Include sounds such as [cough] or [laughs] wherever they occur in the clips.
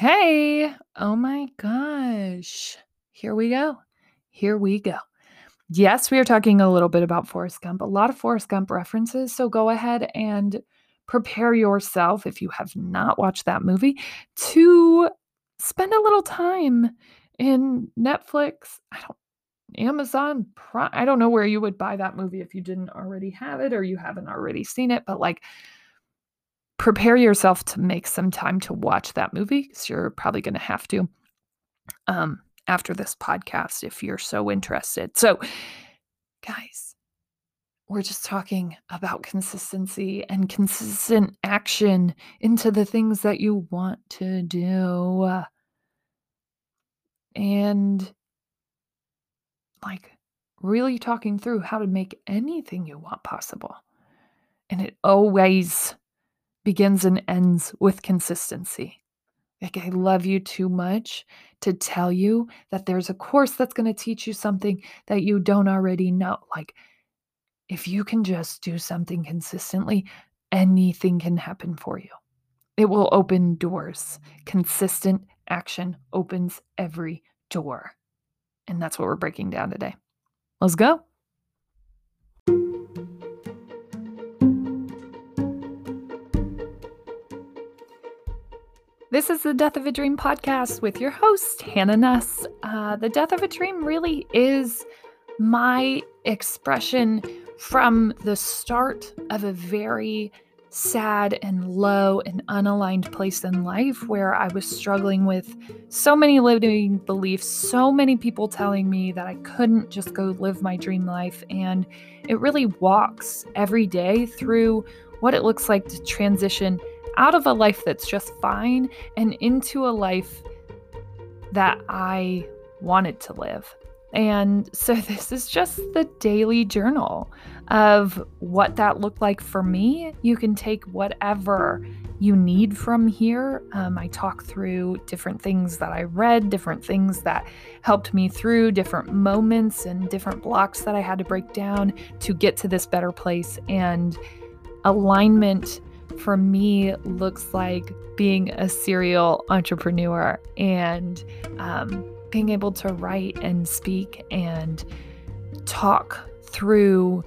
Hey, oh my gosh. Here we go. Here we go. Yes, we are talking a little bit about Forrest Gump, a lot of Forrest Gump references. So go ahead and prepare yourself, if you have not watched that movie, to spend a little time in Netflix. I don't, Amazon. I don't know where you would buy that movie if you didn't already have it or you haven't already seen it, but like, prepare yourself to make some time to watch that movie because you're probably going to have to um, after this podcast if you're so interested. So, guys, we're just talking about consistency and consistent action into the things that you want to do. And like really talking through how to make anything you want possible. And it always begins and ends with consistency. Like, I love you too much to tell you that there's a course that's going to teach you something that you don't already know. Like, if you can just do something consistently, anything can happen for you. It will open doors. Consistent action opens every door. And that's what we're breaking down today. Let's go. This is the Death of a Dream podcast with your host, Hannah Nuss. Uh, the Death of a Dream really is my expression from the start of a very sad and low and unaligned place in life where I was struggling with so many limiting beliefs, so many people telling me that I couldn't just go live my dream life. And it really walks every day through what it looks like to transition out of a life that's just fine and into a life that I wanted to live. And so [laughs] this is just the daily journal of what that looked like for me. You can take whatever you need from here. Um, I talk through different things that I read, different things that helped me through, different moments and different blocks that I had to break down to get to this better place. And alignment for me looks like being a serial entrepreneur and um, being able to write and speak and talk through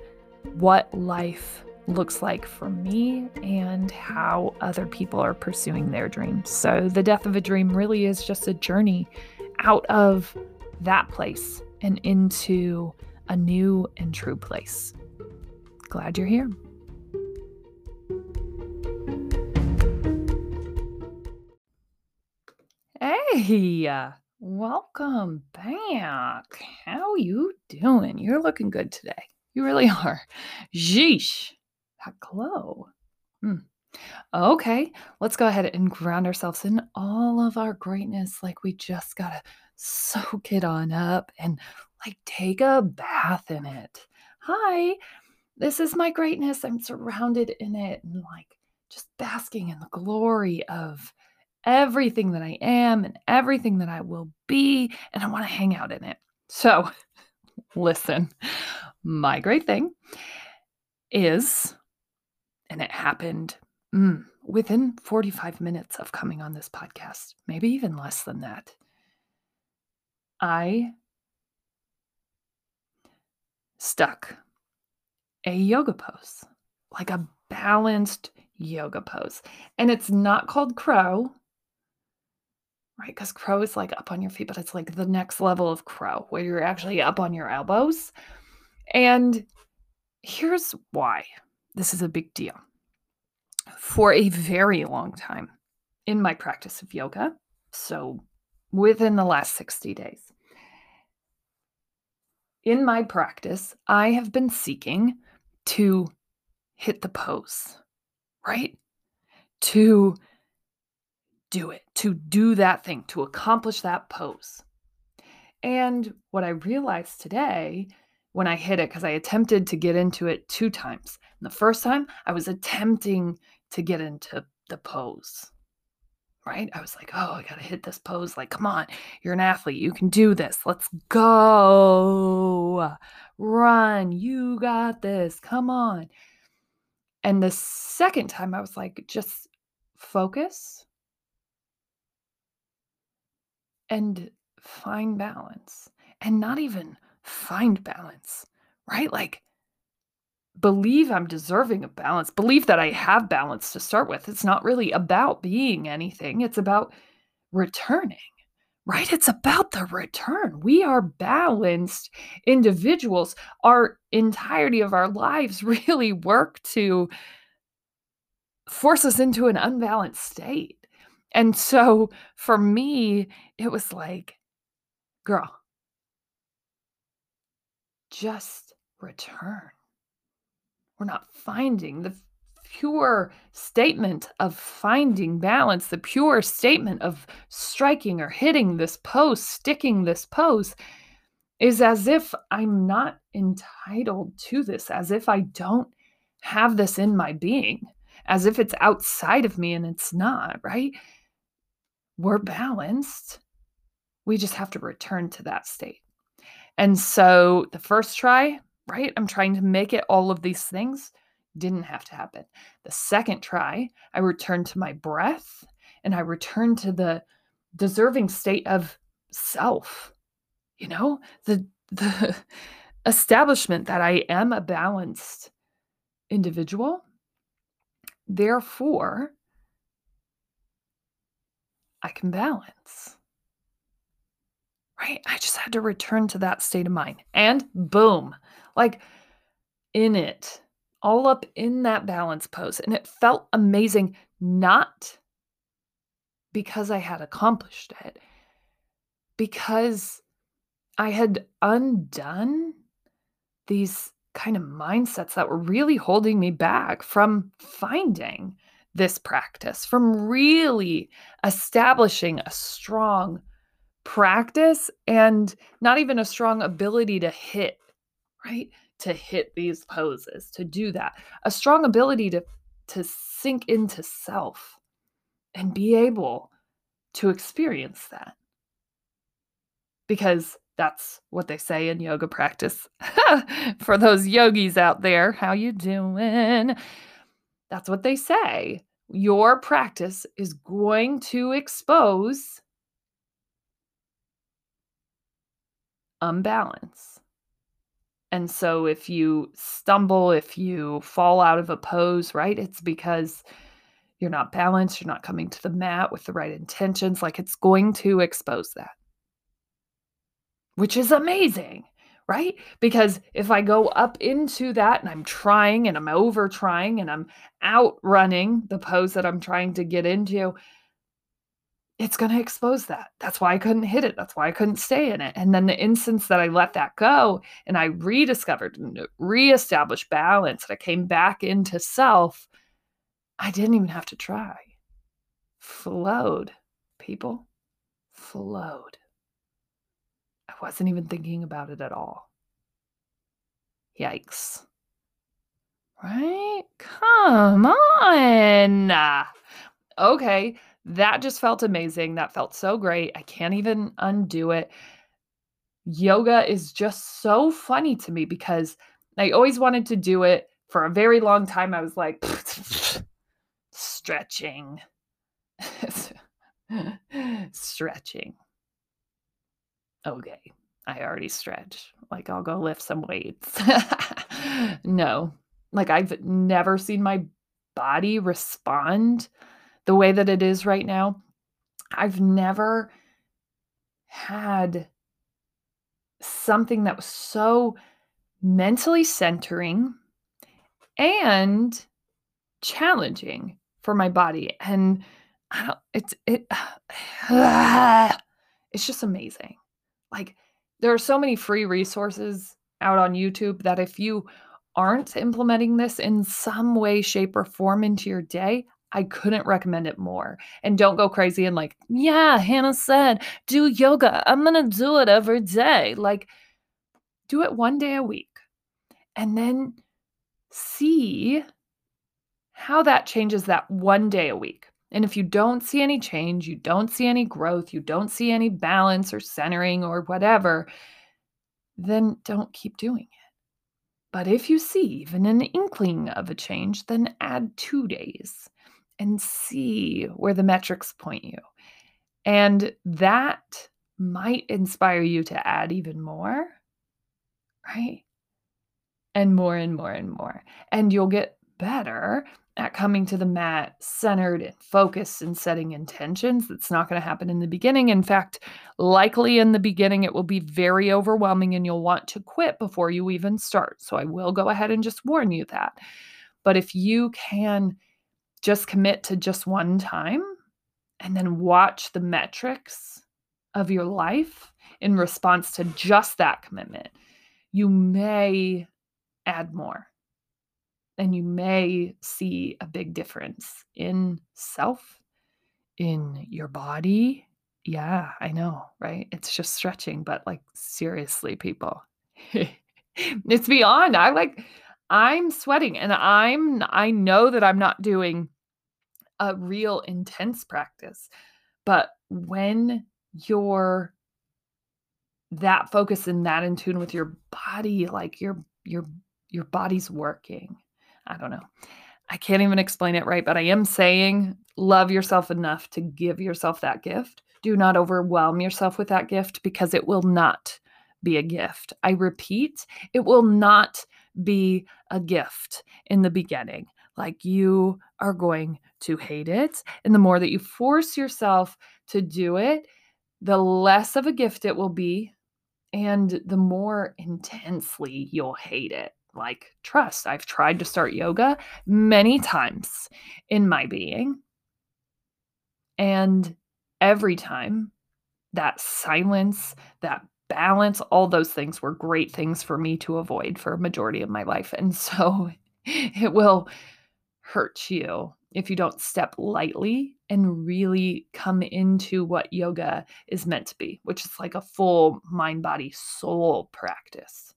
what life looks like for me and how other people are pursuing their dreams. So, the death of a dream really is just a journey out of that place and into a new and true place. Glad you're here. Hey, welcome back. How you doing? You're looking good today. You really [laughs] are. Jeesh, that glow. Hmm. Okay, let's go ahead and ground ourselves in all of our greatness. Like we just gotta soak it on up and like take a bath in it. Hi, this is my greatness. I'm surrounded in it and like just basking in the glory of everything that I am and everything that I will be, and I want to hang out in it. So, [laughs] listen, my great thing is, and it happened mm, within 45 minutes of coming on this podcast, maybe even less than that. I stuck a yoga pose, like a balanced yoga pose. And it's not called crow Right, because crow is like up on your feet, but it's like the next level of crow where you're actually up on your elbows. And here's why this is a big deal. For a very long time in my practice of yoga, so within the last 60 days, in my practice, I have been seeking to hit the pose, right? To do it, to do that thing, to accomplish that pose. And what I realized today when I hit it, because I attempted to get into it two times. And the first time, I was attempting to get into the pose, right? I was like, oh, I got to hit this pose. Like, come on, you're an athlete. You can do this. Let's go. Run. You got this. Come on. And the second time, I was like, just focus and find balance and not even find balance, right? Like, believe I'm deserving of balance, believe that I have balance to start with. It's not really about being anything, it's about returning, right? It's about the return. We are balanced individuals. Our entirety of our lives [laughs] really work to force us into an unbalanced state. And so for me, it was like, girl, just return. We're not finding the pure statement of finding balance, the pure statement of striking or hitting this pose, sticking this pose, is as if I'm not entitled to this, as if I don't have this in my being, as if it's outside of me and it's not, right? We're balanced. We just have to return to that state. And so the first try, right? I'm trying to make it all of these things. Didn't have to happen. The second try, I returned to my breath and I returned to the deserving state of self. You know, the the [laughs] establishment that I am a balanced individual. Therefore, I can balance right? I just had to return to that state of mind. And boom, like in it, all up in that balance pose. And it felt amazing, not because I had accomplished it, because I had undone these kind of mindsets that were really holding me back from finding this practice, from really establishing a strong practice and not even a strong ability to hit, right? To hit these poses, to do that. A strong ability to to sink into self and be able to experience that. Because that's what they say in yoga practice. [laughs] For those yogis out there, how you doing? That's what they say. Your practice is going to expose unbalance. And so if you stumble, if you fall out of a pose, right, it's because you're not balanced, you're not coming to the mat with the right intentions. Like it's going to expose that, which is amazing, right? Because if I go up into that and I'm trying and I'm over trying and I'm outrunning the pose that I'm trying to get into, it's going to expose that. That's why I couldn't hit it. That's why I couldn't stay in it. And then the instance that I let that go and I rediscovered and reestablished balance and I came back into self, I didn't even have to try. Flowed, people, flowed. I wasn't even thinking about it at all. Yikes. Right? Come on. Okay that just felt amazing. That felt so great. I can't even undo it. Yoga is just so funny to me because I always wanted to do it for a very long time. I was like, [laughs] stretching, [laughs] stretching. Okay, I already stretch. Like, I'll go lift some weights. [laughs] no, like, I've never seen my body respond the way that it is right now, I've never had something that was so mentally centering and challenging for my body and I don't, it's it [sighs] it's just amazing like there are so many free resources out on YouTube that if you aren't implementing this in some way shape or form into your day I couldn't recommend it more. And don't go crazy and like, yeah, Hannah said, do yoga. I'm going to do it every day. Like, do it one day a week and then see how that changes that one day a week. And if you don't see any change, you don't see any growth, you don't see any balance or centering or whatever, then don't keep doing it. But if you see even an inkling of a change, then add two days and see where the metrics point you. And that might inspire you to add even more, right? And more and more and more. And you'll get better at coming to the mat centered and focused and setting intentions. That's not going to happen in the beginning. In fact, likely in the beginning, it will be very overwhelming and you'll want to quit before you even start. So I will go ahead and just warn you that. But if you can just commit to just one time and then watch the metrics of your life in response to just that commitment, you may add more and you may see a big difference in self, in your body. Yeah, I know, right? It's just stretching, but like seriously, people. [laughs] it's beyond. I like I'm sweating and I'm I know that I'm not doing a real intense practice. But when you're that focused and that in tune with your body, like your your your body's working. I don't know. I can't even explain it right, but I am saying love yourself enough to give yourself that gift. Do not overwhelm yourself with that gift because it will not be a gift. I repeat, it will not be a gift in the beginning. Like you are going to hate it. And the more that you force yourself to do it, the less of a gift it will be. And the more intensely you'll hate it. Like, trust, I've tried to start yoga many times in my being. And every time, that silence, that balance, all those things were great things for me to avoid for a majority of my life. And so [laughs] it will hurt you if you don't step lightly and really come into what yoga is meant to be, which is like a full mind, body, soul practice.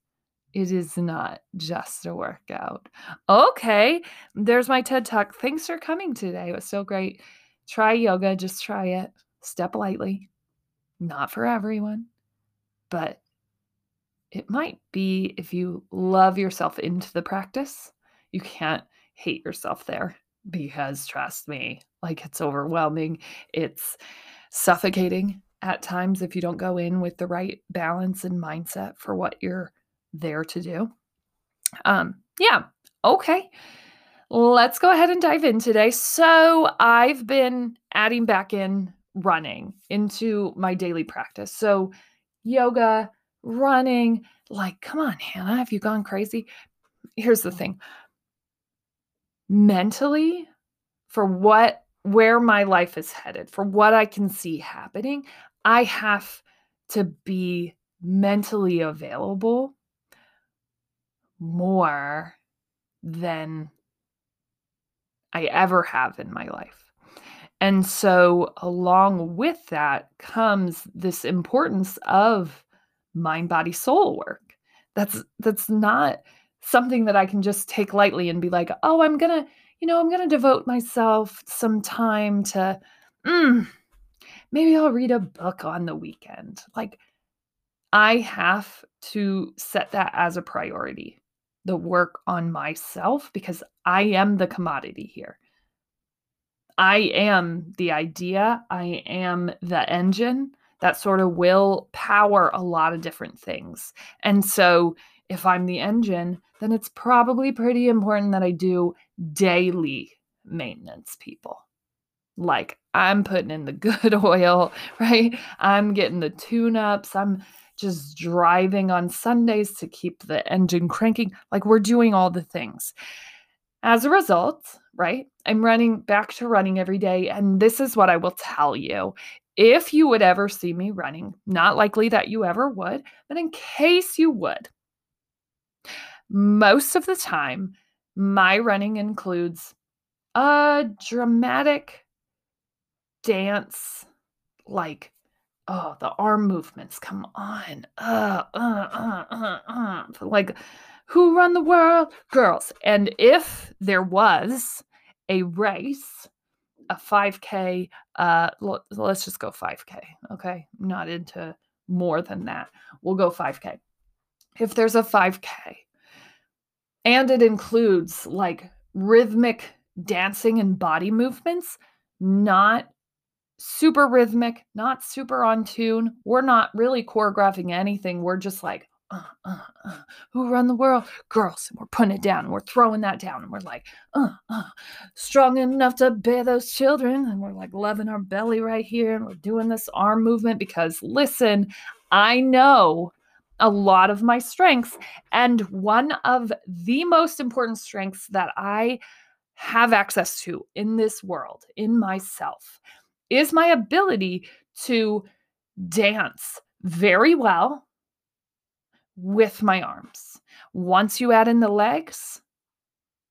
It is not just a workout. Okay, there's my TED Talk. Thanks for coming today. It was so great. Try yoga, just try it. Step lightly. Not for everyone, but it might be if you love yourself into the practice. You can't hate yourself there because trust me, like it's overwhelming. It's suffocating at times if you don't go in with the right balance and mindset for what you're there to do. Um, yeah, okay. Let's go ahead and dive in today. So, I've been adding back in running into my daily practice. So, yoga, running, like, come on, Hannah, have you gone crazy? Here's the thing mentally for what where my life is headed, for what I can see happening, I have to be mentally available more than I ever have in my life. And so, along with that comes this importance of mind, body, soul work. That's that's not something that I can just take lightly and be like, oh, I'm to, you know, I'm to devote myself some time to, mm, maybe I'll read a book on the weekend. Like, I have to set that as a priority, the work on myself, because I am the commodity here. I am the idea, I am the engine that sort of will power a lot of different things. And so, if I'm the engine, then it's probably pretty important that I do daily maintenance, people. Like I'm putting in the [laughs] good oil, right? I'm getting the tune ups. I'm just driving on Sundays to keep the engine cranking. Like we're doing all the things. As a result, right, I'm running back to running every day. And this is what I will tell you. If you would ever see me running, not likely that you ever would, but in case you would, most of the time, my running includes a dramatic dance, like, oh, the arm movements, come on. Uh, uh, uh, uh, uh. Like, who run the world? Girls. And if there was a race, a 5K, uh, let's just go 5K, okay? not into more than that. We'll go 5K. If there's a 5K, and it includes like rhythmic dancing and body movements, not super rhythmic, not super on tune. We're not really choreographing anything. We're just like, uh, uh, uh, who run the world? Girls. And we're putting it down and we're throwing that down. And we're like, uh, uh, strong enough to bear those children. And we're like loving our belly right here. And we're doing this arm movement because listen, I know a lot of my strengths. And one of the most important strengths that I have access to in this world, in myself, is my ability to dance very well with my arms. Once you add in the legs,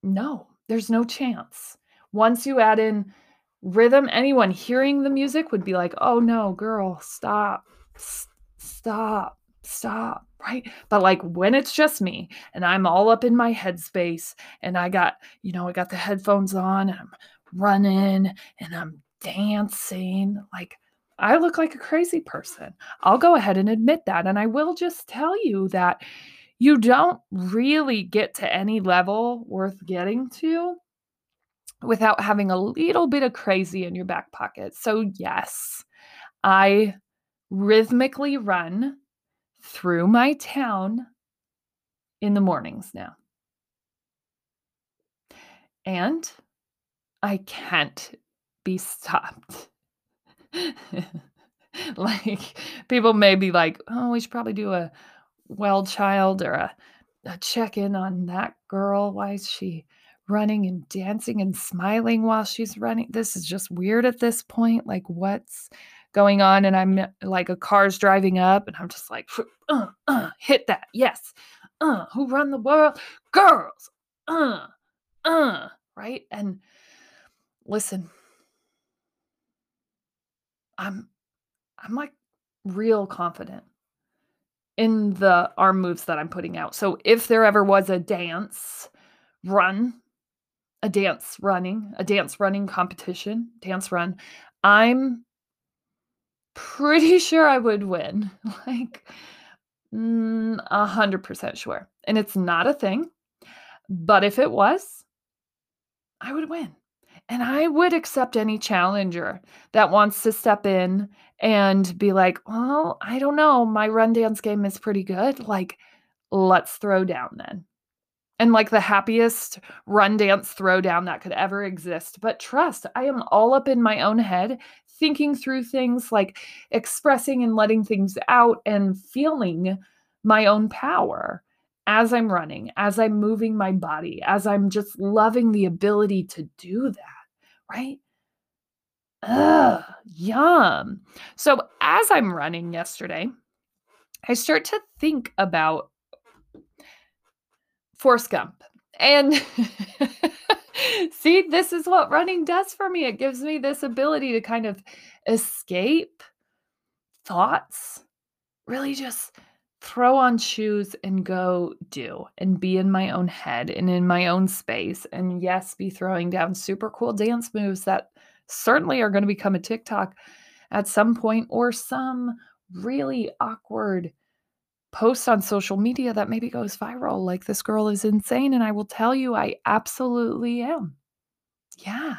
no, there's no chance. Once you add in rhythm, anyone hearing the music would be like, oh no, girl, stop, S- stop, stop, right? But like when it's just me and I'm all up in my headspace and I got, you know, I got the headphones on and I'm running and I'm dancing, like I look like a crazy person. I'll go ahead and admit that. And I will just tell you that you don't really get to any level worth getting to without having a little bit of crazy in your back pocket. So, yes, I rhythmically run through my town in the mornings now. And I can't be stopped. [laughs] like people may be like, oh, we should probably do a well child or a, a check in on that girl. Why is she running and dancing and smiling while she's running? This is just weird at this point. Like, what's going on? And I'm like, a car's driving up, and I'm just like, uh, uh, hit that. Yes. Uh, who run the world? Girls. Uh, uh, right? And listen, I'm I'm like real confident in the arm moves that I'm putting out. So if there ever was a dance run, a dance running, a dance running competition, dance run, I'm pretty [laughs] sure I would win. [laughs] Like mm, a hundred percent sure. And it's not a thing, but if it was, I would win. And I would accept any challenger that wants to step in and be like, well, I don't know. My run dance game is pretty good. Like, let's throw down then. And like the happiest run dance throwdown that could ever exist. But trust, I am all up in my own head, thinking through things like expressing and letting things out and feeling my own power as I'm running, as I'm moving my body, as I'm just loving the ability to do that right? Ugh, yum. So as I'm running yesterday, I start to think about Forrest Gump. And [laughs] see, this is what running does for me. It gives me this ability to kind of escape thoughts, really just throw on shoes and go do and be in my own head and in my own space. And yes, be throwing down super cool dance moves that certainly are going to become a TikTok at some point or some really awkward post on social media that maybe goes viral. Like, this girl is insane. And I will tell you, I absolutely am. Yeah.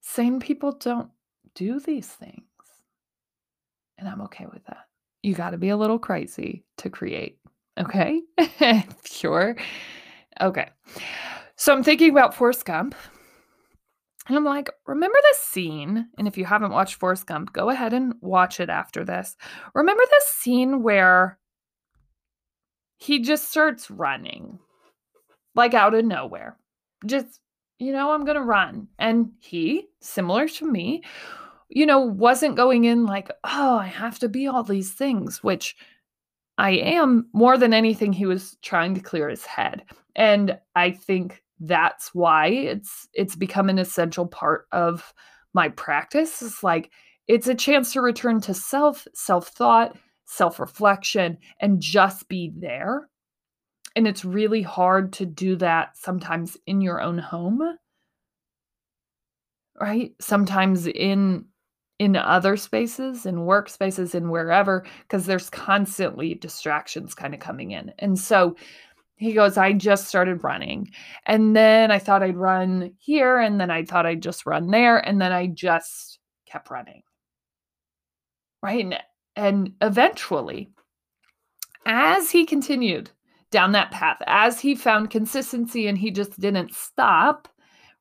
Sane people don't do these things. And I'm okay with that you got to be a little crazy to create. Okay. [laughs] sure. Okay. So I'm thinking about Forrest Gump. And I'm like, remember the scene? And if you haven't watched Forrest Gump, go ahead and watch it after this. Remember the scene where he just starts running, like out of nowhere. Just, you know, I'm going to run. And he, similar to me, you know, wasn't going in like, oh, I have to be all these things, which I am more than anything. He was trying to clear his head. And I think that's why it's it's become an essential part of my practice. It's like it's a chance to return to self, self-thought, self-reflection, and just be there. And it's really hard to do that sometimes in your own home. Right? Sometimes in in other spaces, in workspaces, in wherever, because there's constantly distractions kind of coming in. And so He goes, I just started running. And then I thought I'd run here. And then I thought I'd just run there. And then I just kept running. Right. And, and eventually, as he continued down that path, as he found consistency and he just didn't stop,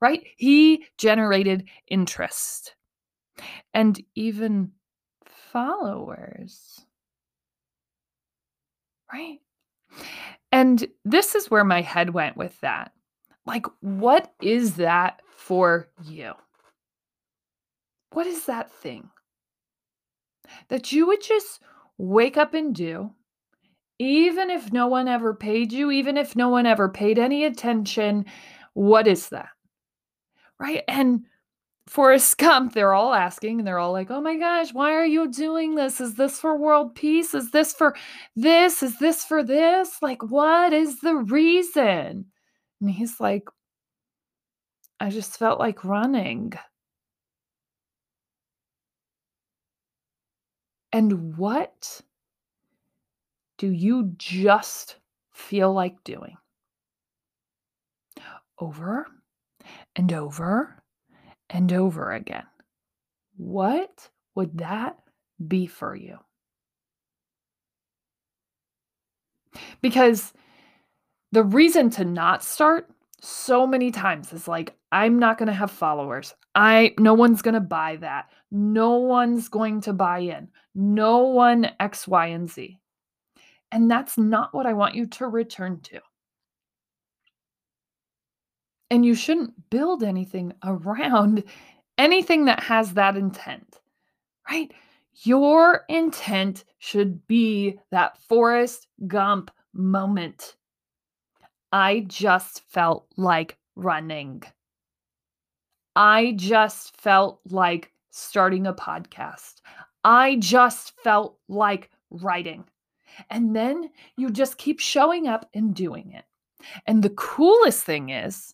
right? He generated interest and even followers. Right? And this is where my head went with that. Like, what is that for you? What is that thing that you would just wake up and do, even if no one ever paid you, even if no one ever paid any attention? What is that? Right. And Forrest Gump, they're all asking and they're all like, oh my gosh, why are you doing this? Is this for world peace? Is this for this? Is this for this? Like, what is the reason? And he's like, I just felt like running. And what do you just feel like doing? Over and over and over again. What would that be for you? Because the reason to not start so many times is like I'm not going to have followers. I no one's going to buy that. No one's going to buy in. No one X Y and Z. And that's not what I want you to return to. And you shouldn't build anything around anything that has that intent, right? Your intent should be that Forrest Gump moment. I just felt like running. I just felt like starting a podcast. I just felt like writing. And then you just keep showing up and doing it. And the coolest thing is,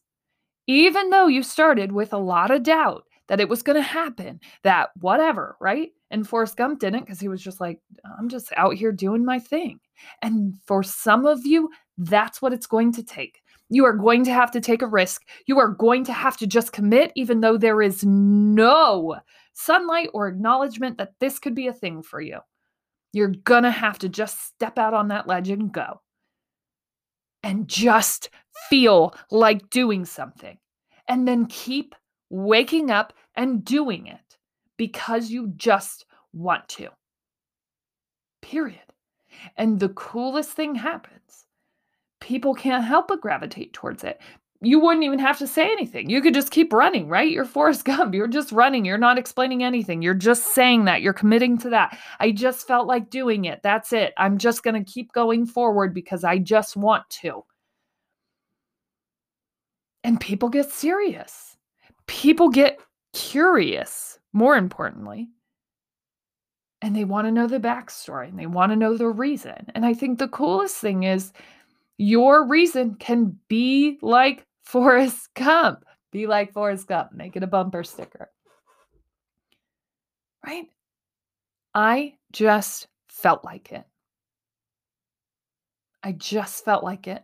even though you started with a lot of doubt that it was going to happen, that whatever, right? And Forrest Gump didn't because he was just like, I'm just out here doing my thing. And for some of you, that's what it's going to take. You are going to have to take a risk. You are going to have to just commit, even though there is no sunlight or acknowledgement that this could be a thing for you. You're going to have to just step out on that ledge and go and just feel like doing something. And then keep waking up and doing it because you just want to. Period. And the coolest thing happens people can't help but gravitate towards it. You wouldn't even have to say anything. You could just keep running, right? You're Forrest [laughs] Gump. You're just running. You're not explaining anything. You're just saying that. You're committing to that. I just felt like doing it. That's it. I'm just going to keep going forward because I just want to. And people get serious. People get curious, more importantly. And they want to know the backstory and they want to know the reason. And I think the coolest thing is your reason can be like Forrest Gump. Be like Forrest Gump. Make it a bumper sticker. Right? I just felt like it. I just felt like it.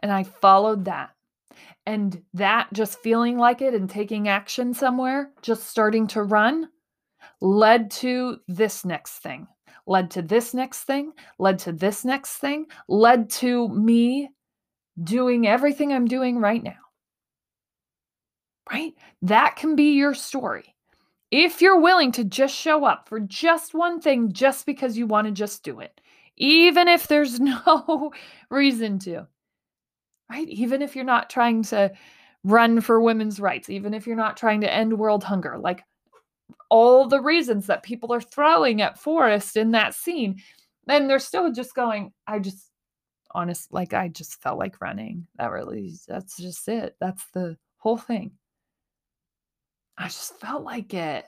And I followed that. And that just feeling like it and taking action somewhere, just starting to run, led to this next thing, led to this next thing, led to this next thing, led to me doing everything I'm doing right now. Right? That can be your story. If you're willing to just show up for just one thing, just because you want to just do it, even if there's [laughs] no reason to right? Even if you're not trying to run for women's rights, even if you're not trying to end world hunger, like all the reasons that people are throwing at Forrest in that scene, then they're still just going, I just honest like I just felt like running. That really that's just it. That's the whole thing. I just felt like it.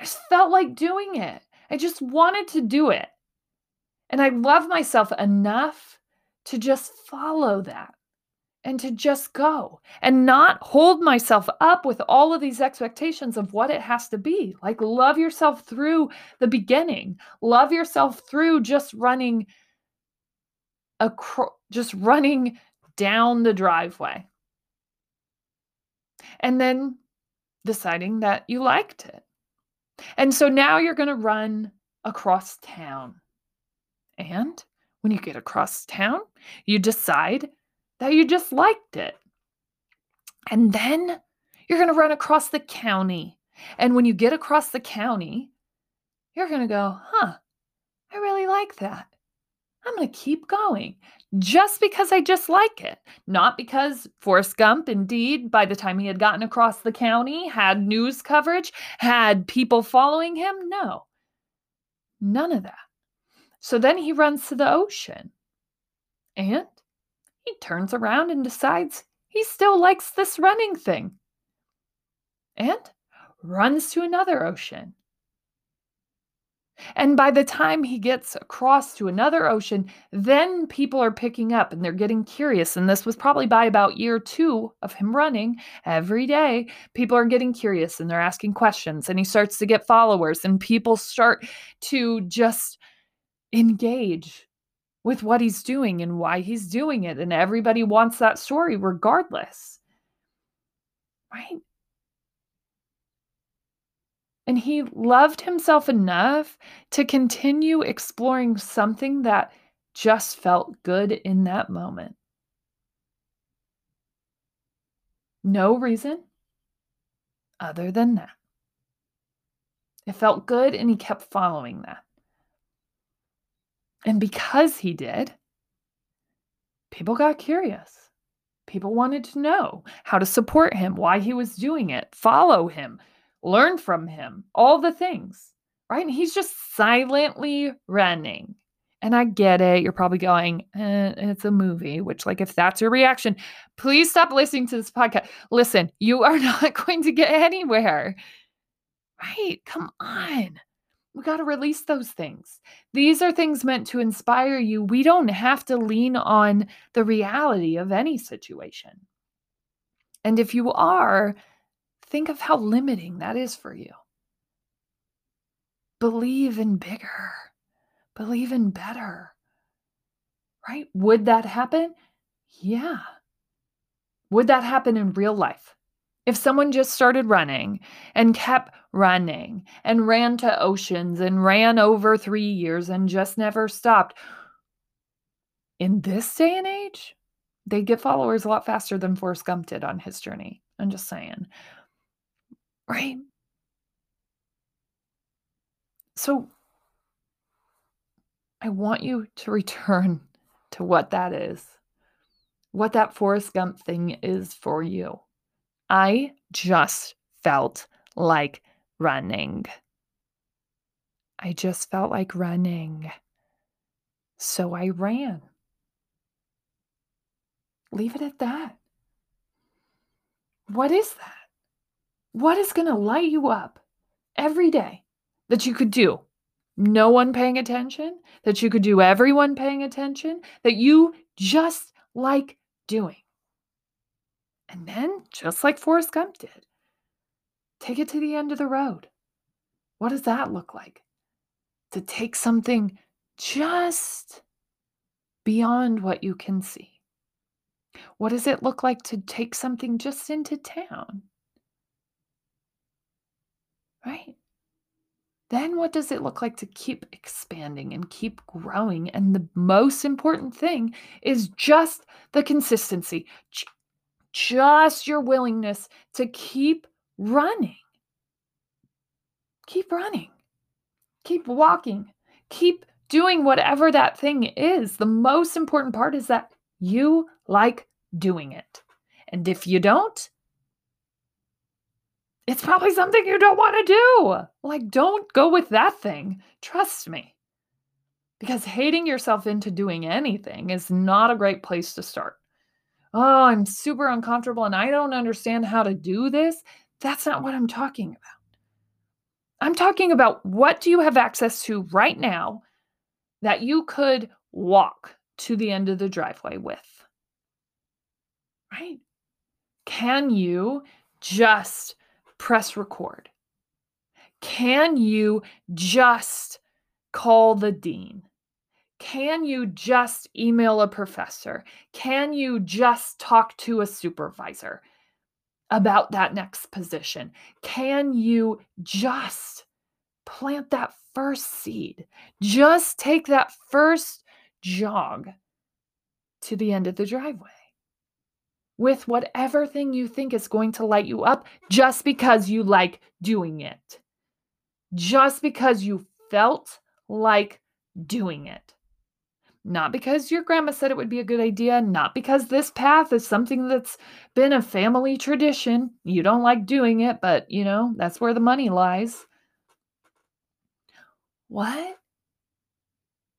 I just felt like doing it. I just wanted to do it. And I love myself enough to just follow that and to just go and not hold myself up with all of these expectations of what it has to be. Like, love yourself through the beginning, love yourself through just running acro- just running down the driveway. And then deciding that you liked it. And so now you're going to run across town. And when you get across town, you decide that you just liked it. And then you're going to run across the county. And when you get across the county, you're going to go, huh, I really like that. I'm going to keep going just because I just like it. Not because Forrest Gump, indeed, by the time he had gotten across the county, had news coverage, had people following him. No, none of that. So then he runs to the ocean and he turns around and decides he still likes this running thing and runs to another ocean and by the time he gets across to another ocean, then people are picking up and they're getting curious. And this was probably by about year two of him running every day. People are getting curious and they're asking questions. And he starts to get followers, and people start to just engage with what he's doing and why he's doing it. And everybody wants that story regardless. Right? And he loved himself enough to continue exploring something that just felt good in that moment. No reason other than that. It felt good and he kept following that. And because he did, people got curious. People wanted to know how to support him, why he was doing it, follow him, learn from him, all the things, right? And he's just silently running. And I get it. You're probably going, eh, it's a movie, which, like, if that's your reaction, please stop listening to this podcast. Listen, you are [laughs] not going to get anywhere, right? Come on. We got to release those things. These are things meant to inspire you. We don't have to lean on the reality of any situation. And if you are, Think of how limiting that is for you. Believe in bigger, believe in better. Right? Would that happen? Yeah. Would that happen in real life? If someone just started running and kept running and ran to oceans and ran over three years and just never stopped, in this day and age, they'd get followers a lot faster than Forrest Gump did on his journey. I'm just saying. Right? So I want you to return [laughs] to what that is, what that Forrest Gump thing is for you. I just felt like running. I just felt like running. So I ran. Leave it at that. What is that? What is going to light you up every day that you could do? No one paying attention, that you could do everyone paying attention, that you just like doing. And then, just like Forrest Gump did, take it to the end of the road. What does that look like? To take something just beyond what you can see. What does it look like to take something just into town? Right? Then what does it look like to keep expanding and keep growing? And the most important thing is just the consistency, just your willingness to keep running. Keep running, keep walking, keep doing whatever that thing is. The most important part is that you like doing it. And if you don't, it's probably something you don't want to do. Like, don't go with that thing. Trust me. Because hating yourself into doing anything is not a great place to start. Oh, I'm super uncomfortable and I don't understand how to do this. That's not what I'm talking about. I'm talking about what do you have access to right now that you could walk to the end of the driveway with? Right? Can you just press record? Can you just call the dean? Can you just email a professor? Can you just talk to a supervisor about that next position? Can you just plant that first seed? Just take that first jog to the end of the driveway with whatever thing you think is going to light you up just because you like doing it. Just because you felt like doing it. Not because your grandma said it would be a good idea, not because this path is something that's been a family tradition. You don't like doing it, but you know, that's where the money lies. What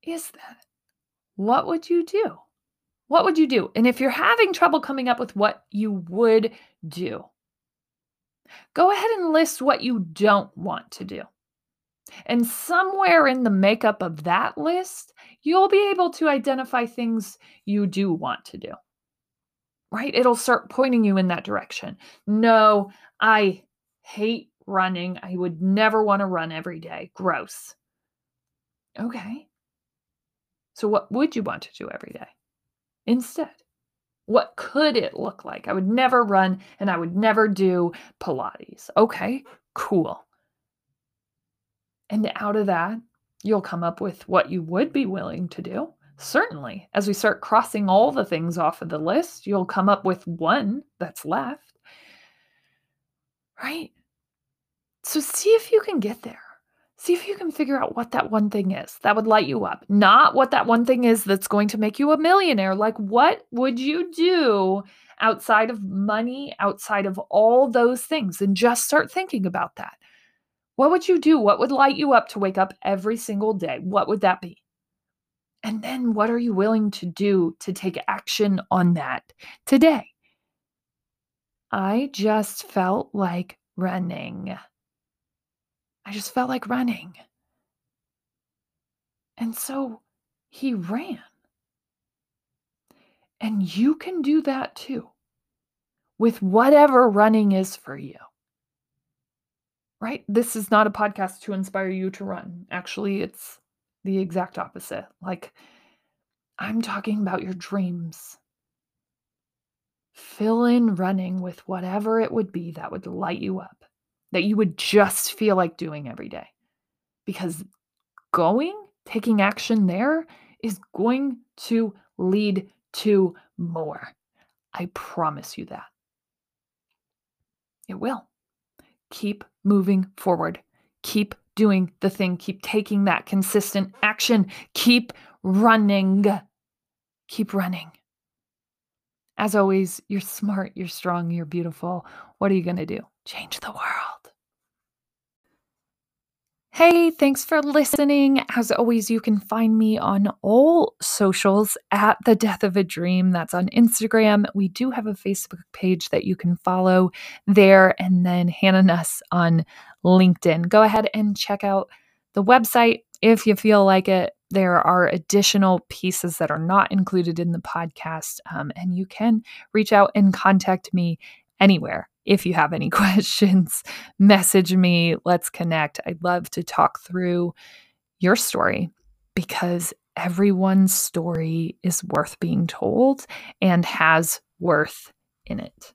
is that? What would you do? What would you do? And if you're having trouble coming up with what you would do, go ahead and list what you don't want to do. And somewhere in the makeup of that list, you'll be able to identify things you do want to do. Right? It'll start pointing you in that direction. No, I hate running. I would never want to run every day. Gross. Okay. So, what would you want to do every day instead? What could it look like? I would never run and I would never do Pilates. Okay, cool. And out of that, you'll come up with what you would be willing to do. Certainly, as we start crossing all the things off of the list, you'll come up with one that's left. Right? So see if you can get there. See if you can figure out what that one thing is that would light you up. Not what that one thing is that's going to make you a millionaire. Like, what would you do outside of money, outside of all those things? And just start thinking about that. What would you do? What would light you up to wake up every single day? What would that be? And then what are you willing to do to take action on that today? I just felt like running. I just felt like running. And so he ran. And you can do that too with whatever running is for you right? This is not a podcast to inspire you to run. Actually, it's the exact opposite. Like, I'm talking about your dreams. Fill in running with whatever it would be that would light you up, that you would just feel like doing every day. Because going, taking action there is going to lead to more. I promise you that. It will. Keep moving forward. Keep doing the thing. Keep taking that consistent action. Keep running. Keep running. As always, you're smart, you're strong, you're beautiful. What are you going to do? Change the world. Hey, thanks for listening. As always, you can find me on all socials at The Death of a Dream. That's on Instagram. We do have a Facebook page that you can follow there, and then Hannah Nuss on LinkedIn. Go ahead and check out the website if you feel like it. There are additional pieces that are not included in the podcast, um, and you can reach out and contact me anywhere if you have any [laughs] questions, message me. Let's connect. I'd love to talk through your story because everyone's story is worth being told and has worth in it.